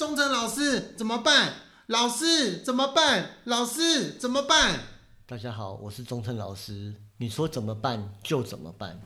忠诚老师怎么办？老师怎么办？老师怎么办？大家好，我是忠诚老师。你说怎么办就怎么办。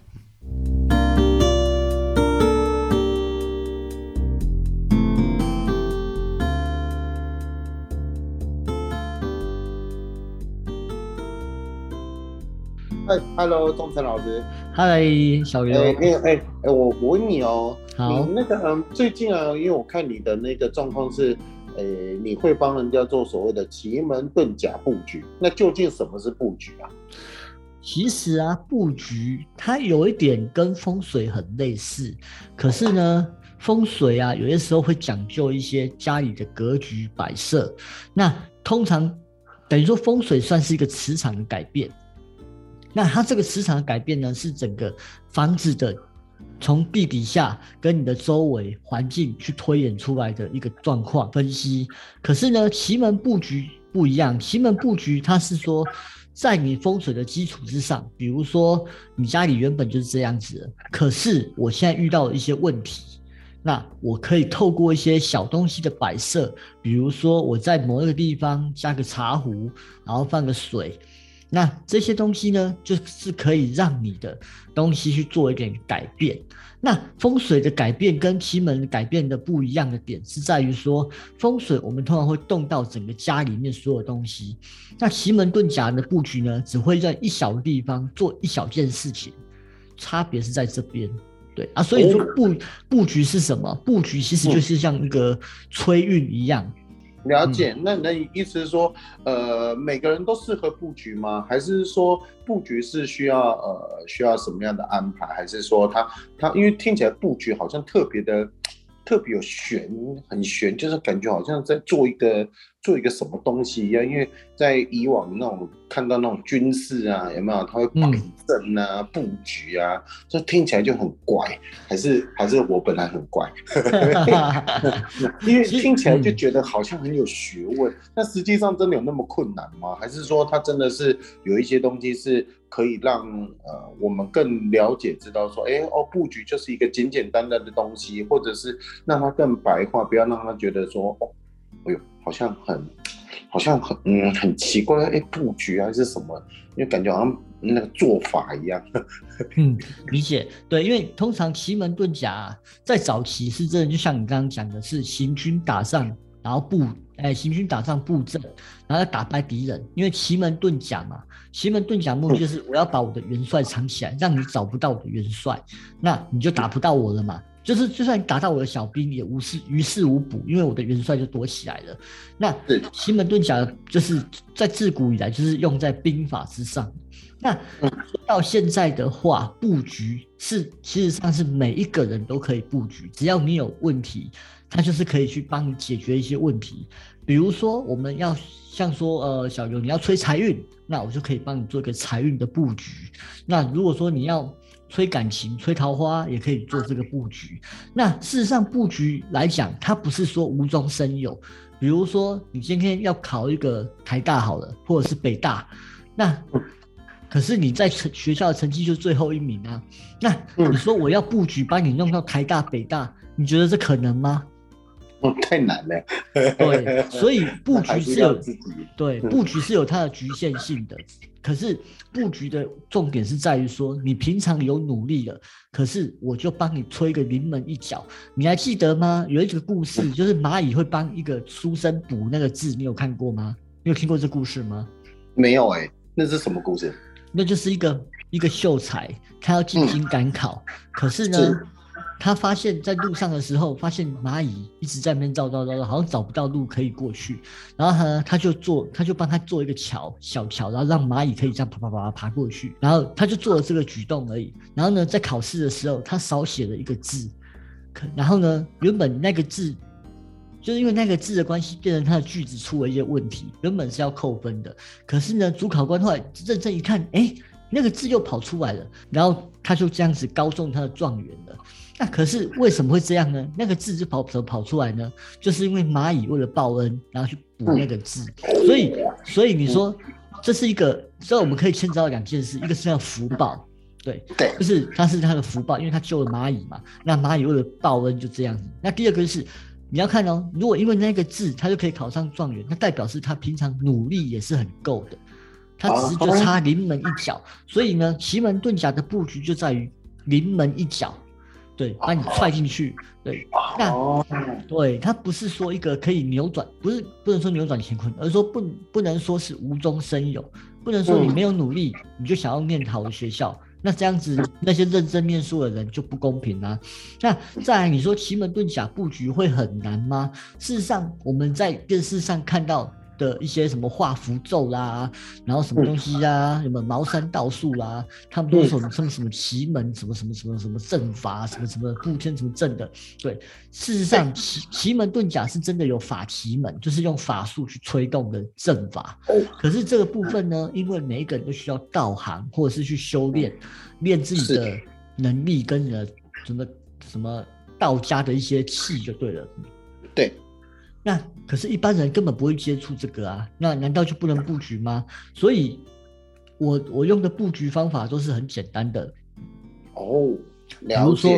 哎，Hello，忠诚老师。嗨，小刘。哎，哎，哎，我我问你哦，好你那个嗯，最近啊，因为我看你的那个状况是，呃，你会帮人家做所谓的奇门遁甲布局，那究竟什么是布局啊？其实啊，布局它有一点跟风水很类似，可是呢，风水啊，有些时候会讲究一些家里的格局摆设。那通常等于说风水算是一个磁场的改变。那它这个磁场的改变呢，是整个房子的从地底下跟你的周围环境去推演出来的一个状况分析。可是呢，奇门布局不一样，奇门布局它是说在你风水的基础之上，比如说你家里原本就是这样子，可是我现在遇到了一些问题，那我可以透过一些小东西的摆设，比如说我在某一个地方加个茶壶，然后放个水。那这些东西呢，就是可以让你的东西去做一点改变。那风水的改变跟奇门改变的不一样的点是在于说，风水我们通常会动到整个家里面所有东西。那奇门遁甲的布局呢，只会在一小地方做一小件事情，差别是在这边。对啊，所以说布布局是什么？布局其实就是像一个催运一样。了解，那那意思是说，呃，每个人都适合布局吗？还是说布局是需要呃需要什么样的安排？还是说他他因为听起来布局好像特别的特别有玄，很玄，就是感觉好像在做一个。做一个什么东西一样，因为在以往那种看到那种军事啊，有没有？他会摆阵啊、布局啊，这听起来就很怪，还是还是我本来很怪，因为听起来就觉得好像很有学问。那实际上真的有那么困难吗？还是说它真的是有一些东西是可以让呃我们更了解、知道说，哎哦，布局就是一个简简单单的东西，或者是让它更白话，不要让他觉得说哦。哎呦，好像很，好像很，嗯，很奇怪，哎，布局还是什么？因为感觉好像那个做法一样。嗯，理解。对，因为通常奇门遁甲在早期是真的，就像你刚刚讲的，是行军打仗，然后布，哎，行军打仗布阵，然后要打败敌人。因为奇门遁甲嘛，奇门遁甲目的就是我要把我的元帅藏起来，让你找不到我的元帅，那你就打不到我了嘛。就是就算你打到我的小兵也无事于事无补，因为我的元帅就躲起来了。那奇门遁甲就是在自古以来就是用在兵法之上。那到现在的话，布局是其实上是每一个人都可以布局，只要你有问题，他就是可以去帮你解决一些问题。比如说我们要像说呃小刘你要催财运，那我就可以帮你做一个财运的布局。那如果说你要催感情、催桃花也可以做这个布局。那事实上，布局来讲，它不是说无中生有。比如说，你今天要考一个台大好了，或者是北大，那可是你在成学校的成绩就最后一名啊。那你说我要布局把你弄到台大、北大，你觉得这可能吗？太难了。对，所以布局是有对布局是有它的局限性的。可是布局的重点是在于说，你平常有努力了，可是我就帮你吹个临门一脚。你还记得吗？有一个故事，就是蚂蚁会帮一个书生补那个字，你有看过吗？你有听过这故事吗？没有哎，那是什么故事？那就是一个一个秀才，他要进京赶考，可是呢。他发现，在路上的时候，发现蚂蚁一直在那边绕绕绕，好像找不到路可以过去。然后呢，他就做，他就帮他做一个桥，小桥，然后让蚂蚁可以这样爬爬爬爬爬过去。然后他就做了这个举动而已。然后呢，在考试的时候，他少写了一个字。可然后呢，原本那个字，就是因为那个字的关系，变成他的句子出了一些问题。原本是要扣分的，可是呢，主考官后来认真一看，哎，那个字又跑出来了。然后他就这样子高中他的状元了。那可是为什么会这样呢？那个字就跑怎么跑出来呢？就是因为蚂蚁为了报恩，然后去补那个字，所以所以你说这是一个，所以我们可以牵扯到两件事，一个是叫福报，对对，就是他是他的福报，因为他救了蚂蚁嘛。那蚂蚁为了报恩就这样子。那第二个是你要看哦，如果因为那个字他就可以考上状元，那代表是他平常努力也是很够的，他只是就差临门一脚。所以呢，奇门遁甲的布局就在于临门一脚，对，把你踹进去，对，那哦，对，他不是说一个可以扭转，不是不能说扭转乾坤，而是说不不能说是无中生有，不能说你没有努力你就想要念好的学校，那这样子那些认真念书的人就不公平啦、那再来，你说奇门遁甲布局会很难吗？事实上，我们在电视上看到。的一些什么画符咒啦，然后什么东西啊，什么茅山道术啦，他们都是什么什么什么奇门，什么什么什么什么阵法，什么什么布天什么阵的，对，事实上，奇奇门遁甲是真的有法奇门，就是用法术去催动的阵法。哦可是这个部分呢，因为每一个人都需要道行，或者是去修炼，练自己的能力跟你的什么什么道家的一些气就对了。对，那可是，一般人根本不会接触这个啊，那难道就不能布局吗？所以我我用的布局方法都是很简单的，哦，比如说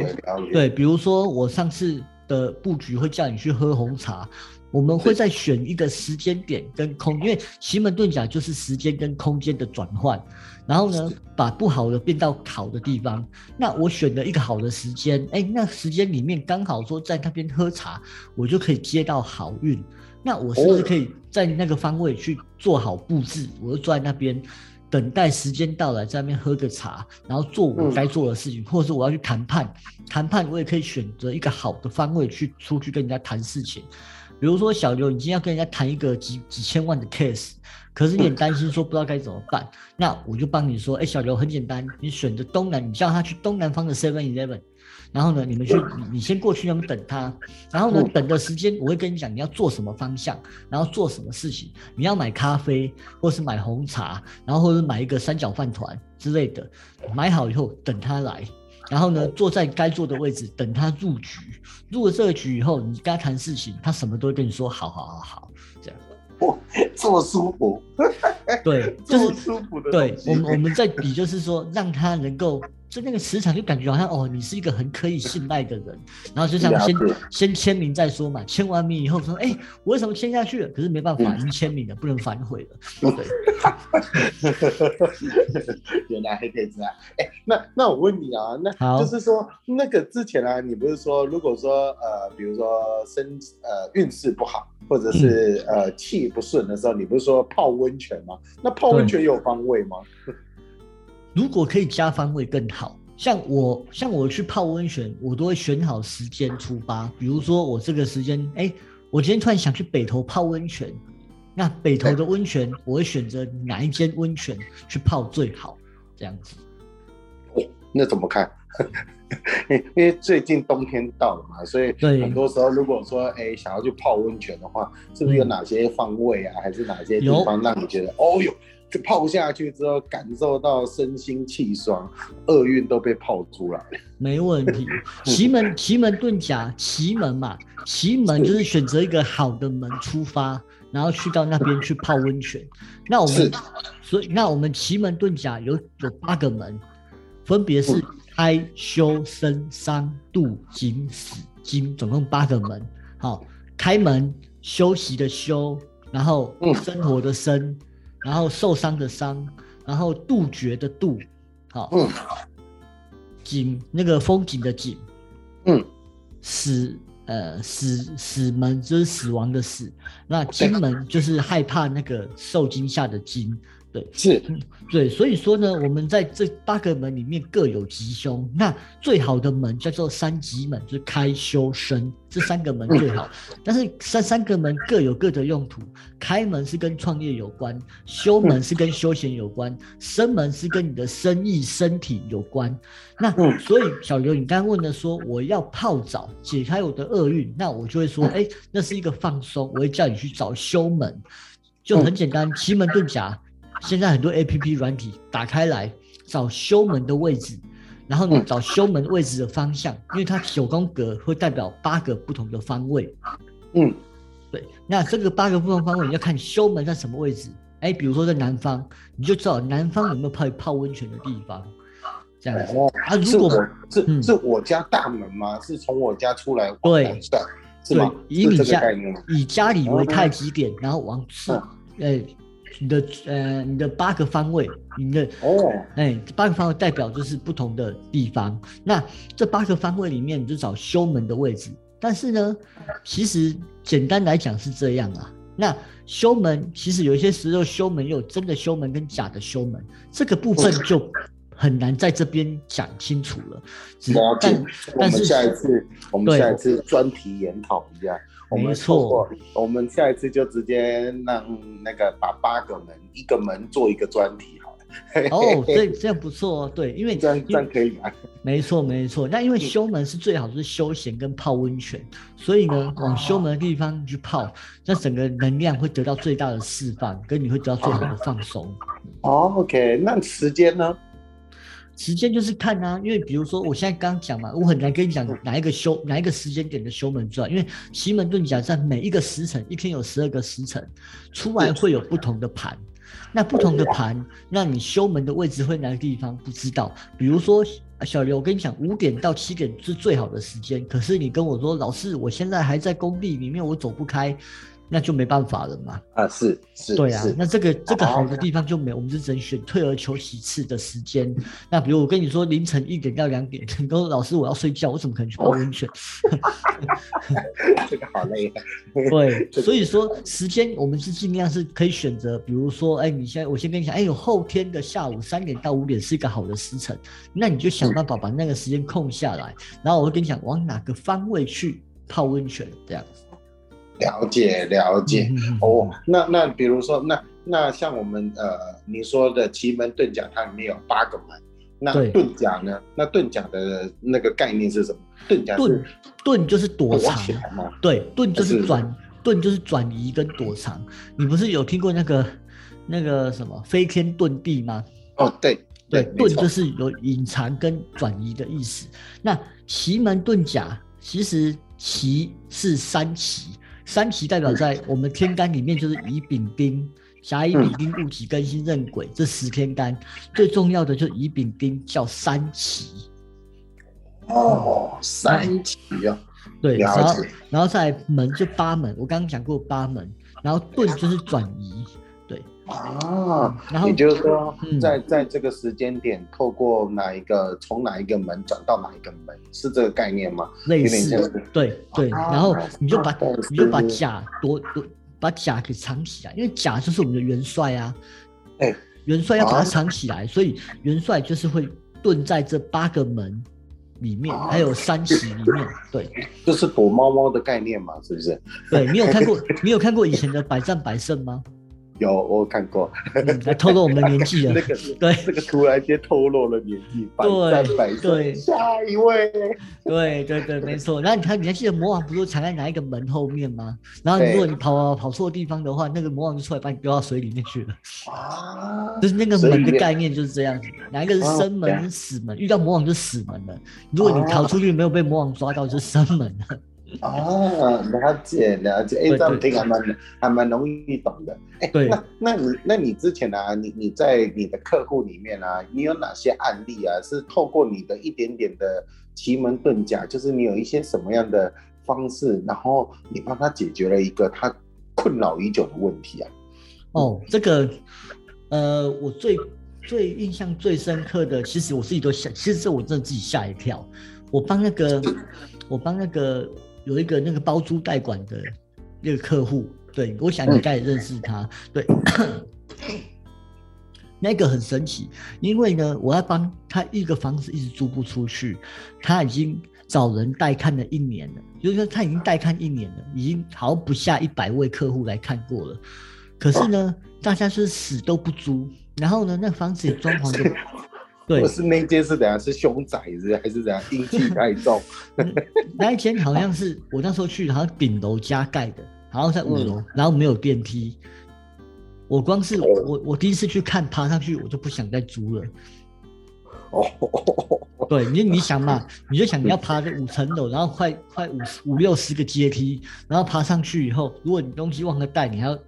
对，比如说我上次的布局会叫你去喝红茶，我们会再选一个时间点跟空，因为奇门遁甲就是时间跟空间的转换，然后呢，把不好的变到好的地方。那我选了一个好的时间，哎，那时间里面刚好说在那边喝茶，我就可以接到好运。那我是不是哦可以在那个方位去做好布置？我就坐在那边。等待时间到来，在那边喝个茶，然后做我嗯该做的事情，或者是我要去谈判，谈判我也可以选择一个好的方位去出去跟人家谈事情。比如说小刘，你今天要跟人家谈一个几几千万的 case，可是你很担心说不知道该怎么办，那我就帮你说，哎，小刘很简单，你选择东南，你叫他去东南方的 Seven Eleven，然后呢，你们去，你你先过去那边等他，然后呢，嗯。等的时间我会跟你讲你要做什么方向，然后做什么事情，你要买咖啡，或是买红茶，然后或者是买一个三角饭团之类的，买好以后等他来。然后呢，坐在该坐的位置，等他入局。入了这个局以后，你跟他谈事情，他什么都会跟你说好好好好，这么舒服，对，就是舒服的对我们我们在比，就是说让他能够就那个磁场就感觉好像哦，你是一个很可以信赖的人，然后就想先先签名再说嘛，签完名以后说，哎，我为什么签下去了？可是没办法，嗯已经签名了，不能反悔了。对，原来还可以这样。哎，那那我问你啊，那好就是说那个之前啊，你不是说如果说呃，比如说身呃运势不好，或者是、嗯呃气不顺的时候，你不是说泡温泉吗？那泡温泉有方位吗？如果可以加方位更好。像我像我去泡温泉，我都会选好时间出发。比如说我这个时间，哎，我今天突然想去北投泡温泉，那北投的温泉 我会选择哪一间温泉去泡最好，这样子。那怎么看？因 因为最近冬天到了嘛，所以对很多时候如果说哎想要去泡温泉的话，是不是有哪些方位啊，还是哪些地方让你觉得哦哟，这泡下去之后感受到身心气爽，厄运都被泡出来了？没问题。奇门奇门遁甲，奇门嘛，奇门就是选择一个好的门出发，然后去到那边去泡温泉。那我们所以那我们奇门遁甲有有八个门，分别是开、修、生、伤、度、景、死、金，总共八个门。好，开门休息的休，然后嗯生活的生，然后受伤的伤，然后杜绝的杜，好，嗯。景那个风景的景，嗯，死呃死死门就是死亡的死，那金门就是害怕那个受惊吓的惊，对。是。对，所以说呢，我们在这八个门里面各有吉凶，那最好的门叫做三吉门，就是开修生这三个门最好，但是三三个门各有各的用途，开门是跟创业有关，修门是跟休闲有关，生门是跟你的生意身体有关。那嗯。所以小刘，你刚刚问的说我要泡澡解开我的厄运，那我就会说，哎、那是一个放松，我会叫你去找修门，就很简单，奇门遁甲。现在很多 A P P 软体打开来找修门的位置，然后呢嗯找修门位置的方向，因为它九宫格会代表八个不同的方位。嗯对，那这个八个不同方位，你要看修门在什么位置。哎，比如说在南方，你就知道南方有没有泡泡温泉的地方，这样子。哦，啊，如果是嗯是我家大门吗？是从我家出来往是吗？，以你家？以家里为太极点，然后往四嗯，呃，你的呃你的八个方位，你的哦，哎，八个方位代表就是不同的地方。那这八个方位里面，你就找修门的位置。但是呢，其实简单来讲是这样啊。那修门其实有一些时候修门有真的修门跟假的修门，这个部分就很难在这边讲清楚了。只但。但是下一次，我们下一次专题研讨一下。我们没错过，我们下一次就直接让那个把八个门一个门做一个专题好了。哦，这这样不错哦。对，因为这样这样可以吗？没错，没错。那因为修门是最好是休闲跟泡温泉，所以呢，往修门的地方去泡，那整个能量会得到最大的释放，跟你会得到最好的放松。哦，OK，那时间呢？时间就是看啊，因为比如说我现在刚刚讲嘛，我很难跟你讲哪一个修哪一个时间点的修门传，因为奇门遁甲在每一个时辰，一天有十二个时辰，出来会有不同的盘。那不同的盘，那你修门的位置会哪个地方不知道？比如说啊小刘，我跟你讲，五点到七点是最好的时间，可是你跟我说老师，我现在还在工地里面，我走不开，那就没办法了嘛。啊，是是，对啊，那这个这个好的地方就没有，我们就只能选退而求其次的时间。那比如我跟你说凌晨一点到两点，你跟我说老师我要睡觉，我怎么可能去泡温泉？这个好累啊。对，所以说时间我们是尽量是可以选择，比如说，哎，你现在我先跟你讲，哎，有后天的下午三点到五点是一个好的时辰，那你就想办法把那个时间空下来，然后我会跟你讲往哪个方位去泡温泉，这样子。了解了解。哦，那那比如说，那那像我们呃你说的奇门遁甲，它里面有八个门。那遁甲呢？那遁甲的那个概念是什么？遁甲遁遁就是躲躲藏，吗？对，遁就是是转，遁就是转移跟躲藏。你不是有听过那个那个什么飞天遁地吗？哦，对对，遁就是有隐藏跟转移的意思。那奇门遁甲其实奇是三奇，三奇代表在我们天干里面就是乙丙丁。甲乙丙丁戊己庚辛壬癸这十天干，最重要的就是乙丙丁叫三奇，哦，三奇啊，对，然后然后再来门就八门，我刚刚讲过八门，然后遁就是转移，对，啊，然后也就是说嗯，在在这个时间点，透过哪一个从哪一个门转到哪一个门，是这个概念吗？类似对对，啊然后你就把啊你就把甲夺夺把甲给藏起来，因为甲就是我们的元帅啊，哎。元帅要把它啊藏起来，所以元帅就是会遁在这八个门里面，啊。还有三喜里面，对。就是躲猫猫的概念嘛，是不是？对，你有看过 你有看过以前的百战百胜吗？有，我看过。嗯，来透露我们的年纪了 那，个对这个突然间透露了年纪，百战百胜。对下一位，对对对，没错。然后你看，你还记得魔王不是藏在哪一个门后面吗？然后如果你跑跑跑错地方的话，那个魔王就出来把你丢到水里面去了。啊就是那个门的概念就是这样子，哪一个是哦生门死门，遇到魔王就死门了。如果你逃出去没有被魔王抓到，就是生门了。啊，了解了解，哎，对这样对听还蛮还蛮容易懂的。哎，对那那你那你之前啊，你你在你的客户里面啊，你有哪些案例啊，是透过你的一点点的奇门遁甲，就是你有一些什么样的方式，然后你帮他解决了一个他困扰已久的问题啊？哦，这个，呃，我最最印象最深刻的，其实我自己都吓，其实这我真的自己吓一跳。我帮那个，我帮那个有一个那个包租代管的那个客户，对我想你该认识他，对。那个很神奇，因为呢，我要帮他一个房子一直租不出去，他已经找人带看了一年了，就是说他已经带看一年了，已经好不下一百位客户来看过了。可是呢，大家是死都不租，然后呢，那房子也装潢的，对或，是那间是怎样？是凶宅子还是怎样？阴气太重？那一间好像是我那时候去，好像顶楼加盖的，然后在五楼，然后没有电梯。我光是哦我我第一次去看，爬上去我就不想再租了。哦，对你你想嘛，你就想你要爬这五层楼，然后快快五十五六十个阶梯，然后爬上去以后，如果你东西忘了带，你还要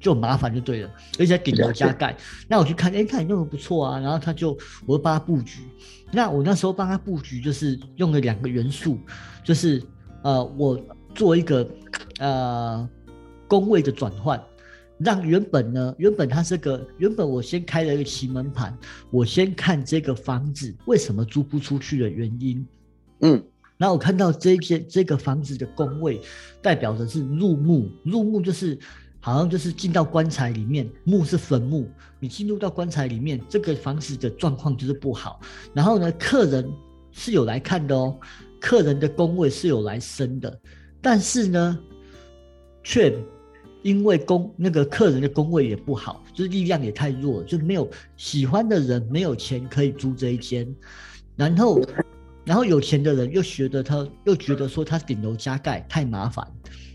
就很麻烦就对了，而且顶楼加盖。那我去看，哎，看你弄得不错啊，然后他就我就帮他布局。那我那时候帮他布局，就是用了两个元素，就是呃，我做一个呃工位的转换，让原本呢，原本它这个原本我先开了一个奇门盘，我先看这个房子为什么租不出去的原因，嗯，然后我看到这些这个房子的宫位代表的是入墓，入墓就是好像就是进到棺材里面，墓是坟墓，你进入到棺材里面，这个房子的状况就是不好。然后呢，客人是有来看的哦，客人的宫位是有来生的，但是呢，却因为宫那个客人的宫位也不好，就是力量也太弱，就没有喜欢的人没有钱可以租这一间，然后。然后有钱的人又觉得他又觉得说他顶楼加盖太麻烦，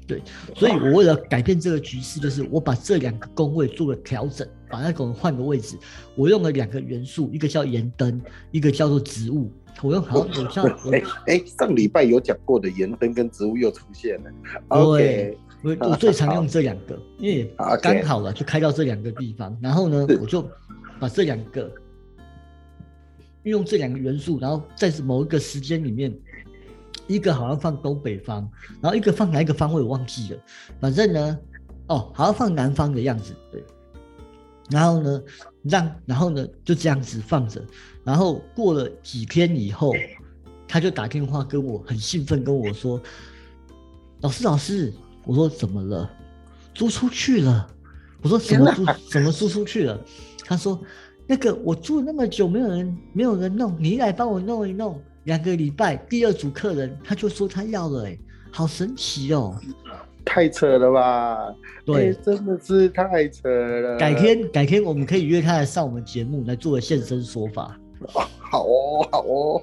对，所以我为了改变这个局势，就是我把这两个工位做了调整，把那个人换个位置，我用了两个元素，一个叫盐灯，一个叫做植物。我用好像像哎哎，上礼拜有讲过的盐灯跟植物又出现了。对，我我最常用这两个，因为刚好了就开到这两个地方，然后呢，我就把这两个。运用这两个元素，然后在某一个时间里面，一个好像放东北方，然后一个放哪一个方位我忘记了，反正呢，哦，好像放南方的样子，对。然后呢，让然后呢就这样子放着，然后过了几天以后，他就打电话跟我，很兴奋跟我说：“老师，老师，我说怎么了？租出去了？我说什么租？怎么 租出去了？他说。”那个我住那么久，没有人没有人弄，你来帮我弄一弄。两个礼拜，第二组客人他就说他要了，哎，好神奇哦！太扯了吧？对，真的是太扯了。改天改天我们可以约他来上我们节目来做个现身说法。好哦，好哦，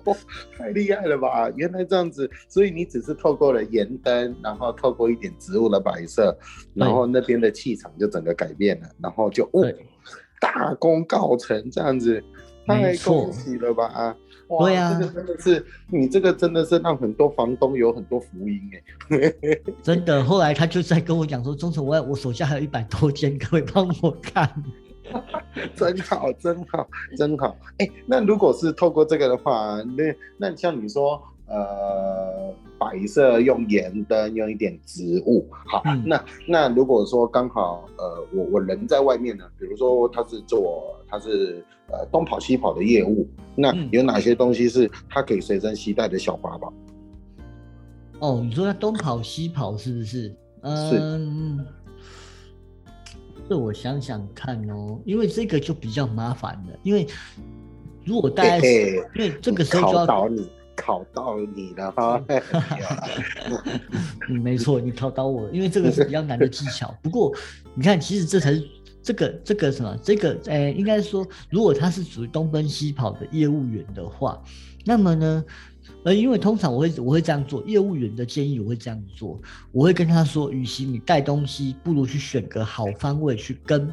太厉害了吧？原来这样子，所以你只是透过了盐灯，然后透过一点植物的摆设，然后那边的气场就整个改变了，然后就哦。大功告成，这样子，太恭喜了吧！啊，对呀，这个真的是你这个真的是让很多房东有很多福音哎，真的。后来他就在跟我讲说，钟诚，我我手下还有一百多间，可以帮我看，真好，真好，真好。哎，那如果是透过这个的话，那那像你说。呃，白色用盐灯，用一点植物。好，那那如果说刚好，呃，我我人在外面呢，比如说他是做他是呃东跑西跑的业务，那有哪些东西是他可以随身携带的小法宝？哦，你说他东跑西跑是不是？嗯，这我想想看哦，因为这个就比较麻烦了，因为如果大家因为这个时候就要考你。考到你了 哈，嗯，没错，你考到我，因为这个是比较难的技巧。不过你看，其实这才是这个这个什么，这个呃，应该说，如果他是属于东奔西跑的业务员的话，那么呢，呃，因为通常我会我会这样做，业务员的建议我会这样做，我会跟他说，与其你带东西，不如去选个好方位去跟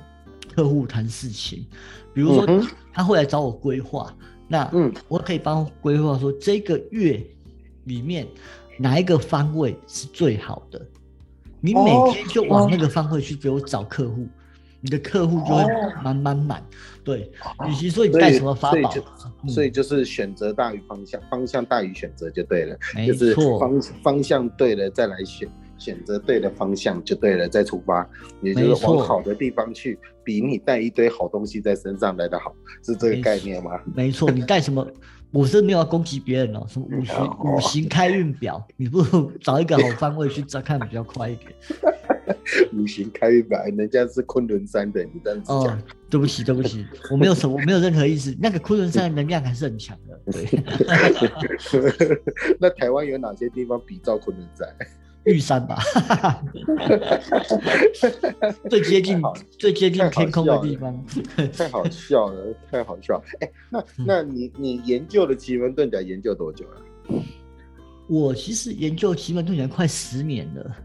客户谈事情，比如说他会来找我规划。那嗯，我可以帮规划说这个月里面哪一个方位是最好的，你每天就往那个方位去给我找客户，你的客户就会满满满。对，与其说你带什么法宝，所以就是选择大于方向，方向大于选择就对了。没错，方方向对了再来选。选择对的方向就对了，再出发，也就是往好的地方去，比你带一堆好东西在身上来的好，是这个概念吗？没错，你带什么？我是没有要攻击别人哦，什么五行五行开运表，你不如找一个好方位去再看比较快一点。五行开运表，人家是昆仑山的，你这样子讲。对不起，对不起，我没有什，我没有任何意思。那个昆仑山的能量还是很强的。对。那台湾有哪些地方比照昆仑山？玉山吧，最接近最接近天空的地方，太好笑了，太好笑。哎，那那你你研究的奇门遁甲研究多久了？我其实研究奇门遁甲快十年了。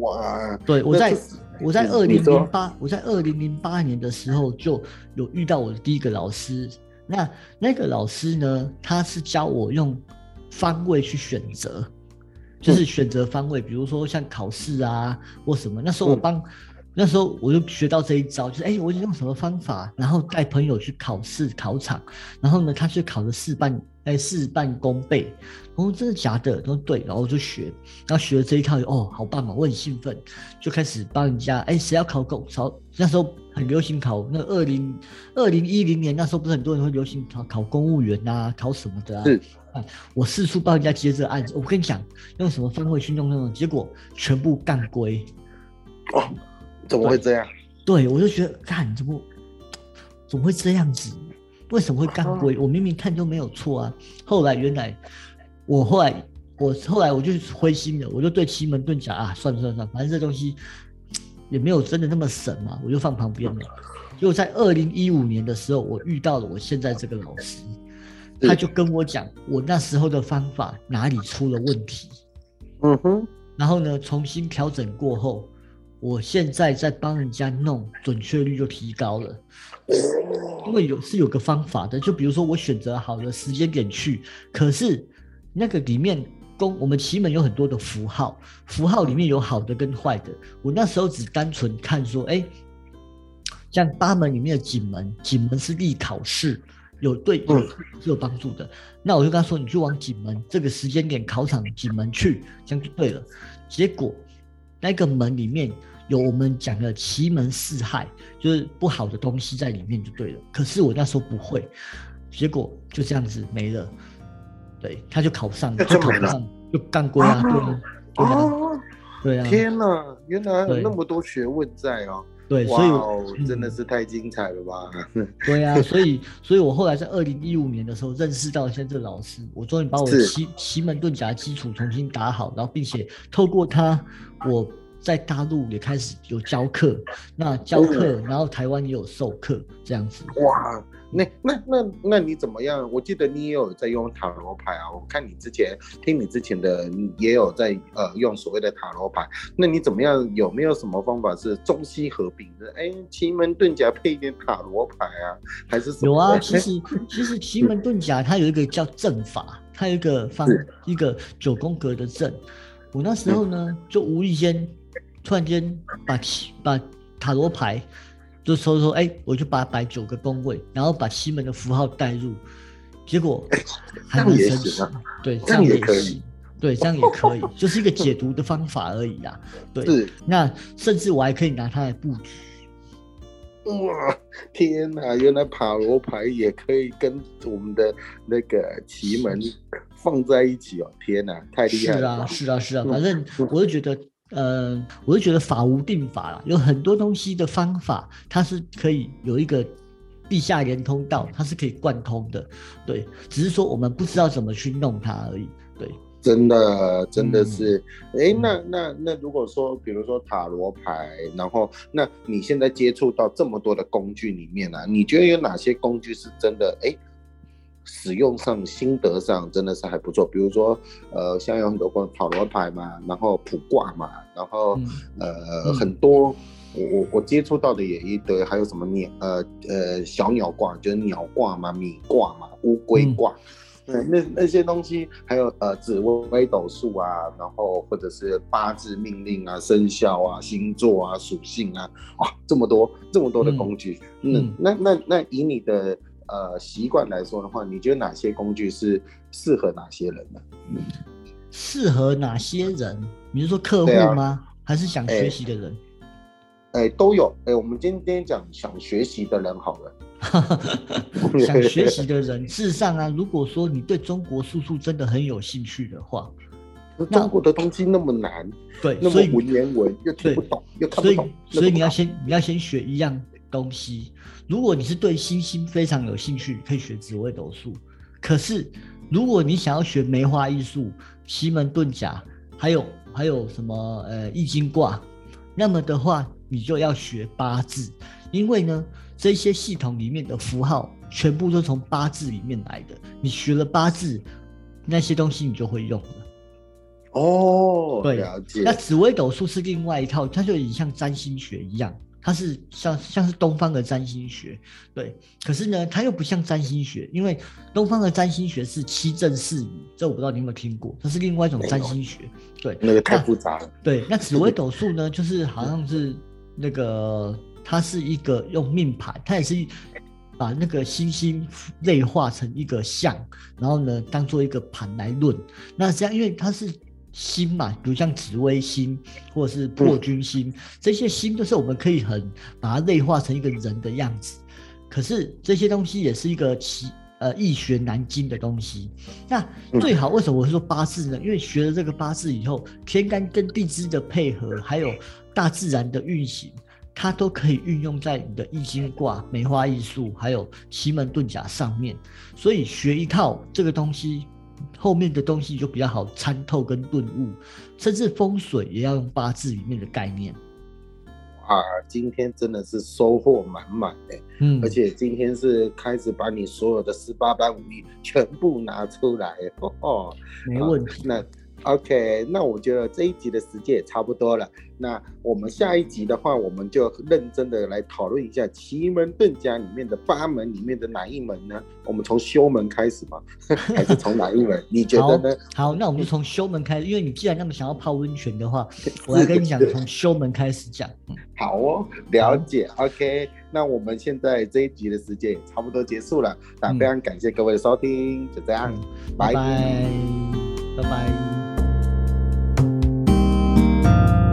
哇！对我在我在二零零八我在二零零八年的时候就有遇到我的第一个老师。那那个老师呢，他是教我用方位去选择。就是选择方位，比如说像考试啊或什么。那时候我帮，那时候我就学到这一招，就是哎，我用什么方法，然后带朋友去考试考场，然后呢，他去考了事半哎，事半功倍。我说真的假的？他说对，然后我就学，然后学了这一套，哦，好棒嘛！我很兴奋，就开始帮人家。哎，谁要考公？考那时候很流行考那二零二零一零年那时候不是很多人会流行考考公务员啊，考什么的啊？是。啊，我四处帮人家接这个案子。我跟你讲，用什么方位去弄那种，结果全部干归。哦，怎么会这样？对，我就觉得，看怎么怎么会这样子？为什么会干归？我明明看都没有错啊。后来原来。我后来，我后来我就灰心了，我就对奇门遁甲啊，算了算了算了，反正这东西也没有真的那么神嘛，我就放旁边了。结果在二零一五年的时候，我遇到了我现在这个老师，他就跟我讲，我那时候的方法哪里出了问题，嗯哼，然后呢，重新调整过后，我现在在帮人家弄，准确率就提高了，因为有是有个方法的，就比如说我选择好了时间点去，可是。那个里面宫，我们奇门有很多的符号，符号里面有好的跟坏的。我那时候只单纯看说，哎，像八门里面的景门，景门是立考试，有对有是有帮助的。那我就跟他说，你就往景门这个时间点考场景门去，这样就对了。结果那个门里面有我们讲的奇门四害，就是不好的东西在里面就对了。可是我那时候不会，结果就这样子没了。对，他就考不上，就考不上，就干归啊，对啊，对啊，天哪，原来有那么多学问在哦。对，所以真的是太精彩了吧？对啊，所以，所以我后来在二零一五年的时候认识到现在这老师，我终于把我奇奇门遁甲基础重新打好，然后并且透过他，我在大陆也开始有教课，那教课，然后台湾也有授课，这样子。哇！那那那那你怎么样？我记得你也有在用塔罗牌啊，我看你之前听你之前的也有在呃用所谓的塔罗牌。那你怎么样？有没有什么方法是中西合并的？哎，奇门遁甲配一点塔罗牌啊，还是什么？有啊，其实 其实奇门遁甲它有一个叫阵法，它有一个方一个九宫格的阵。我那时候呢，就无意间突然间把把塔罗牌。就说说，哎，我就把摆九个宫位，然后把西门的符号带入，结果还很神奇。对，这样也可以。对，这样也可以，就是一个解读的方法而已啊。对，那甚至我还可以拿它来布局。哇，天哪！原来塔罗牌也可以跟我们的那个奇门放在一起哦！天哪，太厉害了！是啊，是啊，是啊，反正我就觉得。呃，我就觉得法无定法了，有很多东西的方法，它是可以有一个地下连通道，它是可以贯通的，对，只是说我们不知道怎么去弄它而已，对。真的，真的是，哎，那那那如果说，比如说塔罗牌，然后那你现在接触到这么多的工具里面呢，你觉得有哪些工具是真的？哎。使用上心得上真的是还不错，比如说，呃，像有很多关塔罗牌嘛，然后卜卦嘛，然后呃很多，我我我接触到的也一堆，还有什么鸟呃呃小鸟卦，就是鸟卦嘛，米卦嘛，乌龟卦，对，那那些东西，还有呃紫微斗数啊，然后或者是八字命令啊、生肖啊、星座啊、属性啊，哇，这么多这么多的工具，嗯，那那那以你的。呃，习惯来说的话，你觉得哪些工具是适合哪些人呢？适合哪些人？你是说客户吗？还是想学习的人？哎，都有。哎，我们今天讲想学习的人好了。想学习的人，事实上啊，如果说你对中国术数真的很有兴趣的话，中国的东西那么难，对，那么文言文又听不懂，又看不懂，所以你要先你要先学一样。东西，如果你是对星星非常有兴趣，可以学紫微斗数。可是，如果你想要学梅花易数、奇门遁甲，还有还有什么呃易经卦，那么的话，你就要学八字，因为呢，这些系统里面的符号全部都从八字里面来的。你学了八字，那些东西你就会用了。哦，对，了解。那紫微斗数是另外一套，它就像占星学一样。它是像像是东方的占星学，对，可是呢，它又不像占星学，因为东方的占星学是七正四余，这我不知道你有没有听过，它是另外一种占星学，对，那个太复杂了。对，那紫微斗数呢，就是好像是那个它是一个用命盘，它也是把那个星星类化成一个像，然后呢当做一个盘来论。那这样，因为它是星嘛，比如像紫微星或者是破军星，这些星都是我们可以很把它内化成一个人的样子。可是这些东西也是一个奇呃易学难精的东西。那最好为什么我会说八字呢？因为学了这个八字以后，天干跟地支的配合，还有大自然的运行。它都可以运用在你的易经卦、梅花易数，还有奇门遁甲上面，所以学一套这个东西，后面的东西就比较好参透跟顿悟，甚至风水也要用八字里面的概念。啊，今天真的是收获满满的，嗯，而且今天是开始把你所有的十八般武艺全部拿出来，哦，没问题。那。OK，那我觉得这一集的时间也差不多了。那我们下一集的话，我们就认真的来讨论一下奇门遁甲里面的八门里面的哪一门呢？我们从修门开始吗？还是从哪一门？你觉得呢？好，那我们就从修门开始，因为你既然那么想要泡温泉的话，我来跟你讲，从修门开始讲。好哦，了解。OK，那我们现在这一集的时间也差不多结束了。那非常感谢各位的收听，就这样，拜拜，拜拜。you